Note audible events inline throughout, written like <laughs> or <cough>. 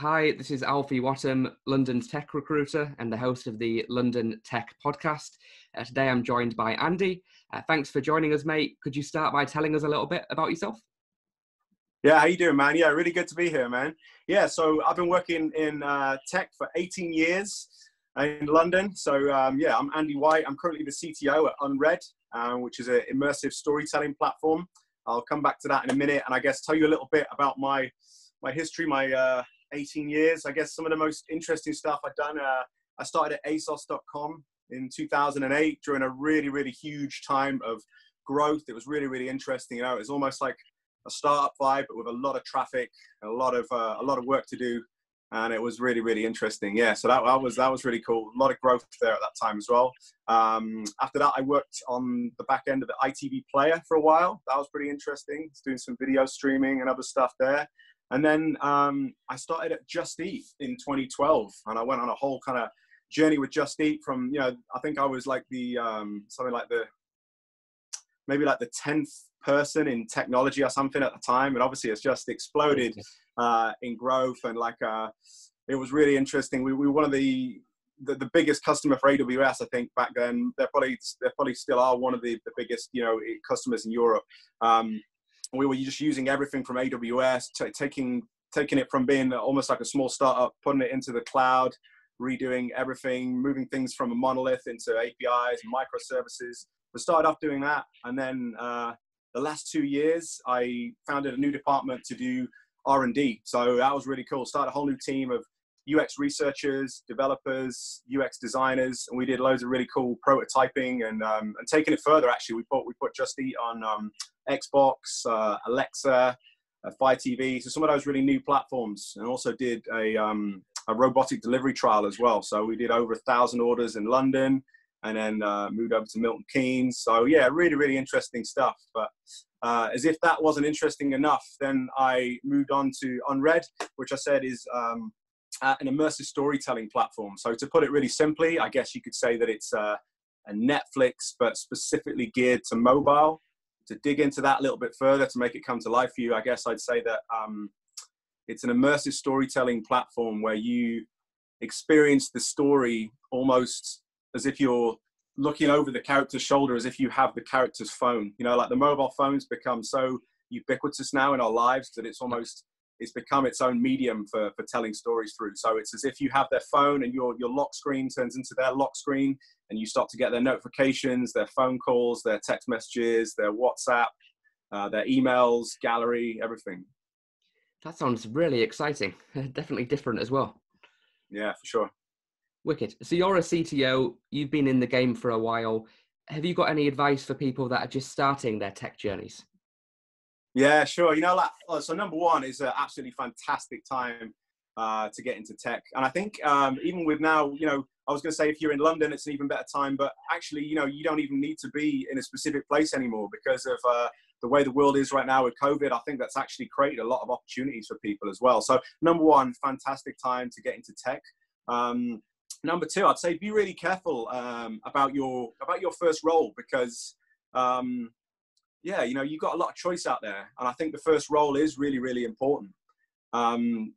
Hi, this is Alfie Wattam, London's tech recruiter and the host of the London Tech podcast. Uh, today I'm joined by Andy. Uh, thanks for joining us, mate. Could you start by telling us a little bit about yourself? Yeah, how you doing, man? Yeah, really good to be here, man. Yeah, so I've been working in uh, tech for 18 years in London. So um, yeah, I'm Andy White. I'm currently the CTO at Unread, uh, which is an immersive storytelling platform. I'll come back to that in a minute, and I guess tell you a little bit about my my history, my uh, 18 years. I guess some of the most interesting stuff I've done. Uh, I started at ASOS.com in 2008 during a really, really huge time of growth. It was really, really interesting. You know, it was almost like a startup vibe, but with a lot of traffic, a lot of uh, a lot of work to do, and it was really, really interesting. Yeah, so that, that was that was really cool. A lot of growth there at that time as well. Um, after that, I worked on the back end of the ITV Player for a while. That was pretty interesting. Doing some video streaming and other stuff there. And then um, I started at Just Eat in 2012, and I went on a whole kind of journey with Just Eat from, you know, I think I was like the, um, something like the, maybe like the 10th person in technology or something at the time. And obviously it's just exploded uh, in growth and like, uh, it was really interesting. We, we were one of the, the, the, biggest customer for AWS, I think back then. They're probably, they probably still are one of the, the biggest, you know, customers in Europe. Um, we were just using everything from AWS, t- taking taking it from being almost like a small startup, putting it into the cloud, redoing everything, moving things from a monolith into APIs and microservices. We started off doing that, and then uh, the last two years, I founded a new department to do R and D. So that was really cool. Started a whole new team of UX researchers, developers, UX designers, and we did loads of really cool prototyping and um, and taking it further. Actually, we put we put Just Eat on um, Xbox, uh, Alexa, uh, Fire TV, so some of those really new platforms, and also did a um, a robotic delivery trial as well. So we did over a thousand orders in London, and then uh, moved over to Milton Keynes. So yeah, really really interesting stuff. But uh, as if that wasn't interesting enough, then I moved on to Unread, which I said is um, uh, an immersive storytelling platform. So to put it really simply, I guess you could say that it's uh, a Netflix, but specifically geared to mobile. To dig into that a little bit further, to make it come to life for you, I guess I'd say that um, it's an immersive storytelling platform where you experience the story almost as if you're looking over the character's shoulder, as if you have the character's phone. You know, like the mobile phones become so ubiquitous now in our lives that it's almost it's become its own medium for, for telling stories through. So it's as if you have their phone and your, your lock screen turns into their lock screen and you start to get their notifications, their phone calls, their text messages, their WhatsApp, uh, their emails, gallery, everything. That sounds really exciting. <laughs> Definitely different as well. Yeah, for sure. Wicked. So you're a CTO, you've been in the game for a while. Have you got any advice for people that are just starting their tech journeys? Yeah, sure. You know, like oh, so. Number one is an absolutely fantastic time uh, to get into tech, and I think um, even with now, you know, I was going to say if you're in London, it's an even better time. But actually, you know, you don't even need to be in a specific place anymore because of uh, the way the world is right now with COVID. I think that's actually created a lot of opportunities for people as well. So, number one, fantastic time to get into tech. Um, number two, I'd say be really careful um, about your about your first role because um, yeah, you know, you've got a lot of choice out there. And I think the first role is really, really important. Um,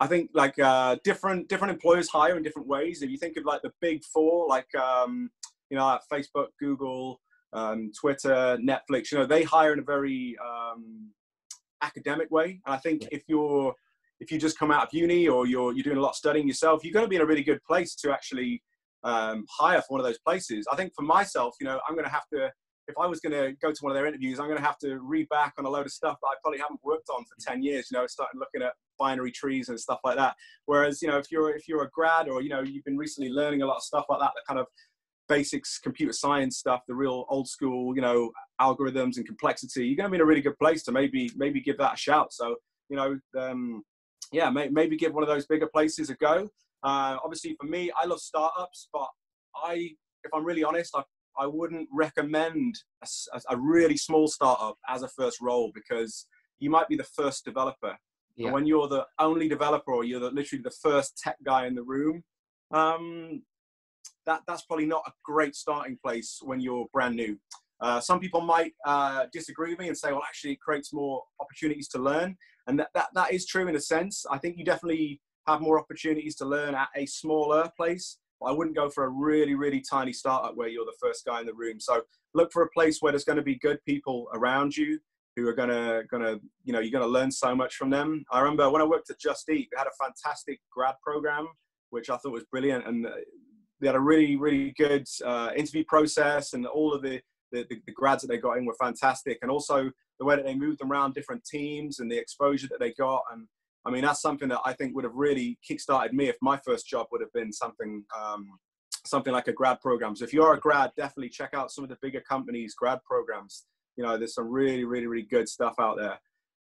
I think like uh, different different employers hire in different ways. If you think of like the big four, like um, you know, like Facebook, Google, um, Twitter, Netflix, you know, they hire in a very um, academic way. And I think if you're if you just come out of uni or you're you're doing a lot of studying yourself, you're going to be in a really good place to actually um, hire for one of those places. I think for myself, you know, I'm going to have to if I was going to go to one of their interviews, I'm going to have to read back on a load of stuff that I probably haven't worked on for 10 years, you know, starting looking at binary trees and stuff like that. Whereas, you know, if you're, if you're a grad or, you know, you've been recently learning a lot of stuff like that, the kind of basics, computer science stuff, the real old school, you know, algorithms and complexity, you're going to be in a really good place to maybe, maybe give that a shout. So, you know, um, yeah, may, maybe give one of those bigger places a go. Uh, obviously for me, I love startups, but I, if I'm really honest, I I wouldn't recommend a, a, really small startup as a first role because you might be the first developer. Yeah. And when you're the only developer or you're the, literally the first tech guy in the room, um, that, that's probably not a great starting place when you're brand new. Uh, some people might uh, disagree with me and say, well, actually, it creates more opportunities to learn. and that, that that is true in a sense. I think you definitely have more opportunities to learn at a smaller place. I wouldn't go for a really really tiny startup where you're the first guy in the room. So look for a place where there's going to be good people around you who are gonna gonna you know you're gonna learn so much from them. I remember when I worked at Just Eat, we had a fantastic grad program which I thought was brilliant, and uh, they had a really really good uh, interview process, and all of the, the, the grads that they got in were fantastic, and also the way that they moved them around different teams and the exposure that they got, and I mean that's something that I think would have really kickstarted me if my first job would have been something. Um, something like a grad program. So if you're a grad, definitely check out some of the bigger companies' grad programs you know, there's some really, really, really good stuff out there.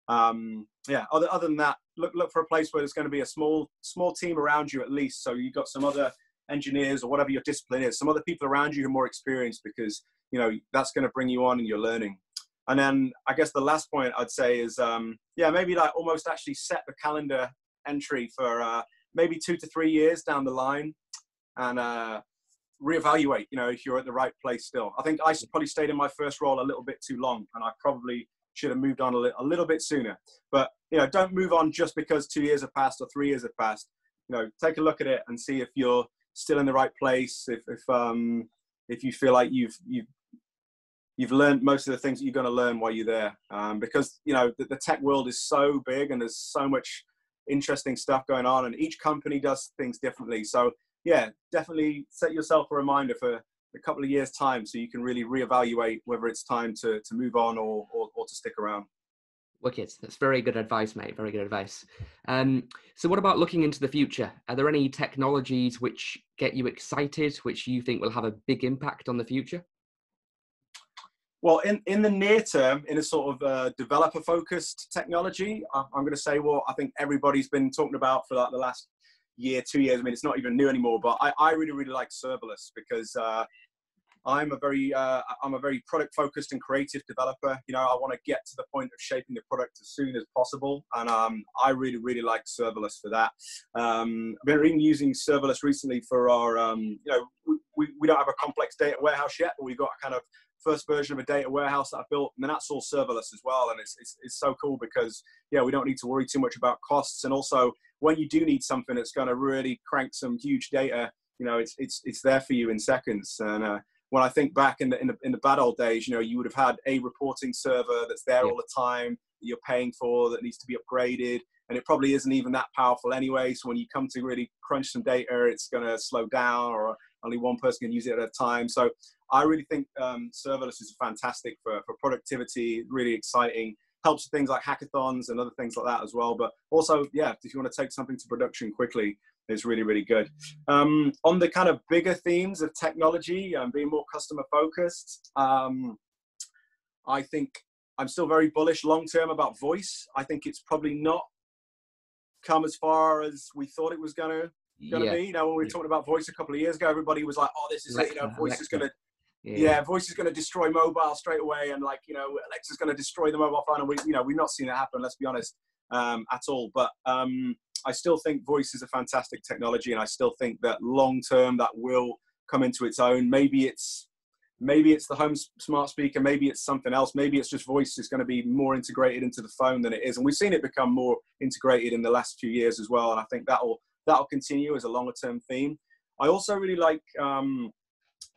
Um, yeah. Other, other than that, look look for a place where there's going to be a small small team around you at least. So you've got some other engineers or whatever your discipline is, some other people around you who are more experienced because you know that's going to bring you on in your learning. And then I guess the last point I'd say is um, yeah maybe like almost actually set the calendar entry for uh, maybe two to three years down the line, and uh, reevaluate, you know, if you're at the right place still. I think I probably stayed in my first role a little bit too long and I probably should have moved on a, li- a little bit sooner. But, you know, don't move on just because two years have passed or three years have passed. You know, take a look at it and see if you're still in the right place, if, if, um, if you feel like you've, you've, you've learned most of the things that you're going to learn while you're there. Um, because, you know, the, the tech world is so big and there's so much interesting stuff going on and each company does things differently. So yeah, definitely set yourself a reminder for a couple of years' time so you can really reevaluate whether it's time to, to move on or, or, or to stick around. Wicked. That's very good advice, mate. Very good advice. Um, so, what about looking into the future? Are there any technologies which get you excited, which you think will have a big impact on the future? Well, in, in the near term, in a sort of uh, developer focused technology, I'm going to say what I think everybody's been talking about for like the last year, two years. I mean, it's not even new anymore. But I, I really, really like serverless because uh, I'm a very, uh, I'm a very product focused and creative developer. You know, I want to get to the point of shaping the product as soon as possible, and um, I really, really like serverless for that. Um, I've been using serverless recently for our, um, you know, we, we don't have a complex data warehouse yet, but we've got a kind of first version of a data warehouse that I built, and then that's all serverless as well. And it's, it's, it's so cool because yeah, we don't need to worry too much about costs, and also when you do need something that's going to really crank some huge data, you know, it's it's it's there for you in seconds. And uh, when I think back in the, in the in the bad old days, you know, you would have had a reporting server that's there yeah. all the time that you're paying for that needs to be upgraded, and it probably isn't even that powerful anyway. So when you come to really crunch some data, it's going to slow down, or only one person can use it at a time. So I really think um, serverless is fantastic for for productivity, really exciting helps with things like hackathons and other things like that as well. But also, yeah, if you want to take something to production quickly, it's really, really good. Um, on the kind of bigger themes of technology and being more customer focused, um, I think I'm still very bullish long term about voice. I think it's probably not come as far as we thought it was going to going to yeah. be. You know, when we were talking about voice a couple of years ago, everybody was like, "Oh, this is Alexa, it." You know, voice Alexa. is going to yeah. yeah, voice is going to destroy mobile straight away, and like you know, Alexa's going to destroy the mobile phone, and we, you know, we've not seen it happen. Let's be honest, um, at all. But um, I still think voice is a fantastic technology, and I still think that long term that will come into its own. Maybe it's maybe it's the home smart speaker, maybe it's something else, maybe it's just voice is going to be more integrated into the phone than it is, and we've seen it become more integrated in the last few years as well. And I think that'll that'll continue as a longer term theme. I also really like um,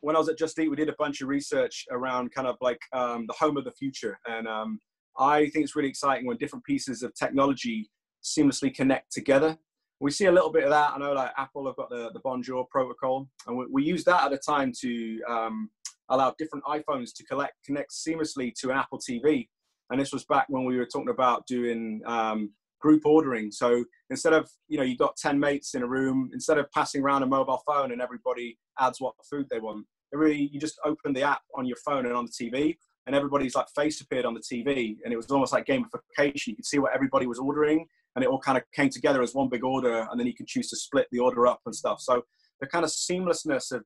when I was at Just Eat, we did a bunch of research around kind of like um, the home of the future. And um, I think it's really exciting when different pieces of technology seamlessly connect together. We see a little bit of that. I know like Apple have got the, the Bonjour protocol, and we, we use that at a time to um, allow different iPhones to collect, connect seamlessly to an Apple TV. And this was back when we were talking about doing um, group ordering. So instead of, you know, you've got 10 mates in a room, instead of passing around a mobile phone and everybody adds what food they want, really you just open the app on your phone and on the TV, and everybody's like face appeared on the TV, and it was almost like gamification. You could see what everybody was ordering, and it all kind of came together as one big order, and then you could choose to split the order up and stuff. So the kind of seamlessness of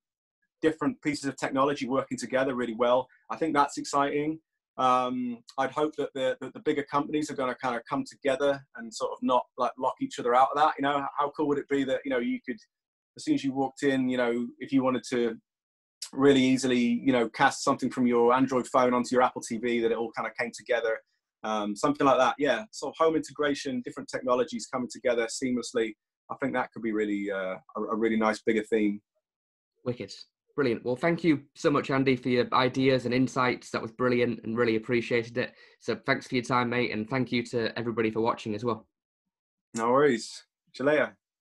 different pieces of technology working together really well, I think that's exciting. Um, I'd hope that the, that the bigger companies are going to kind of come together and sort of not like lock each other out of that. You know, how cool would it be that you know you could, as soon as you walked in, you know, if you wanted to really easily, you know, cast something from your Android phone onto your Apple TV that it all kind of came together um, something like that. Yeah, so home integration, different technologies coming together seamlessly. I think that could be really uh, a, a really nice bigger theme. Wicked. Brilliant. Well, thank you so much, Andy, for your ideas and insights. That was brilliant and really appreciated it. So thanks for your time, mate. And thank you to everybody for watching as well. No worries. See you later.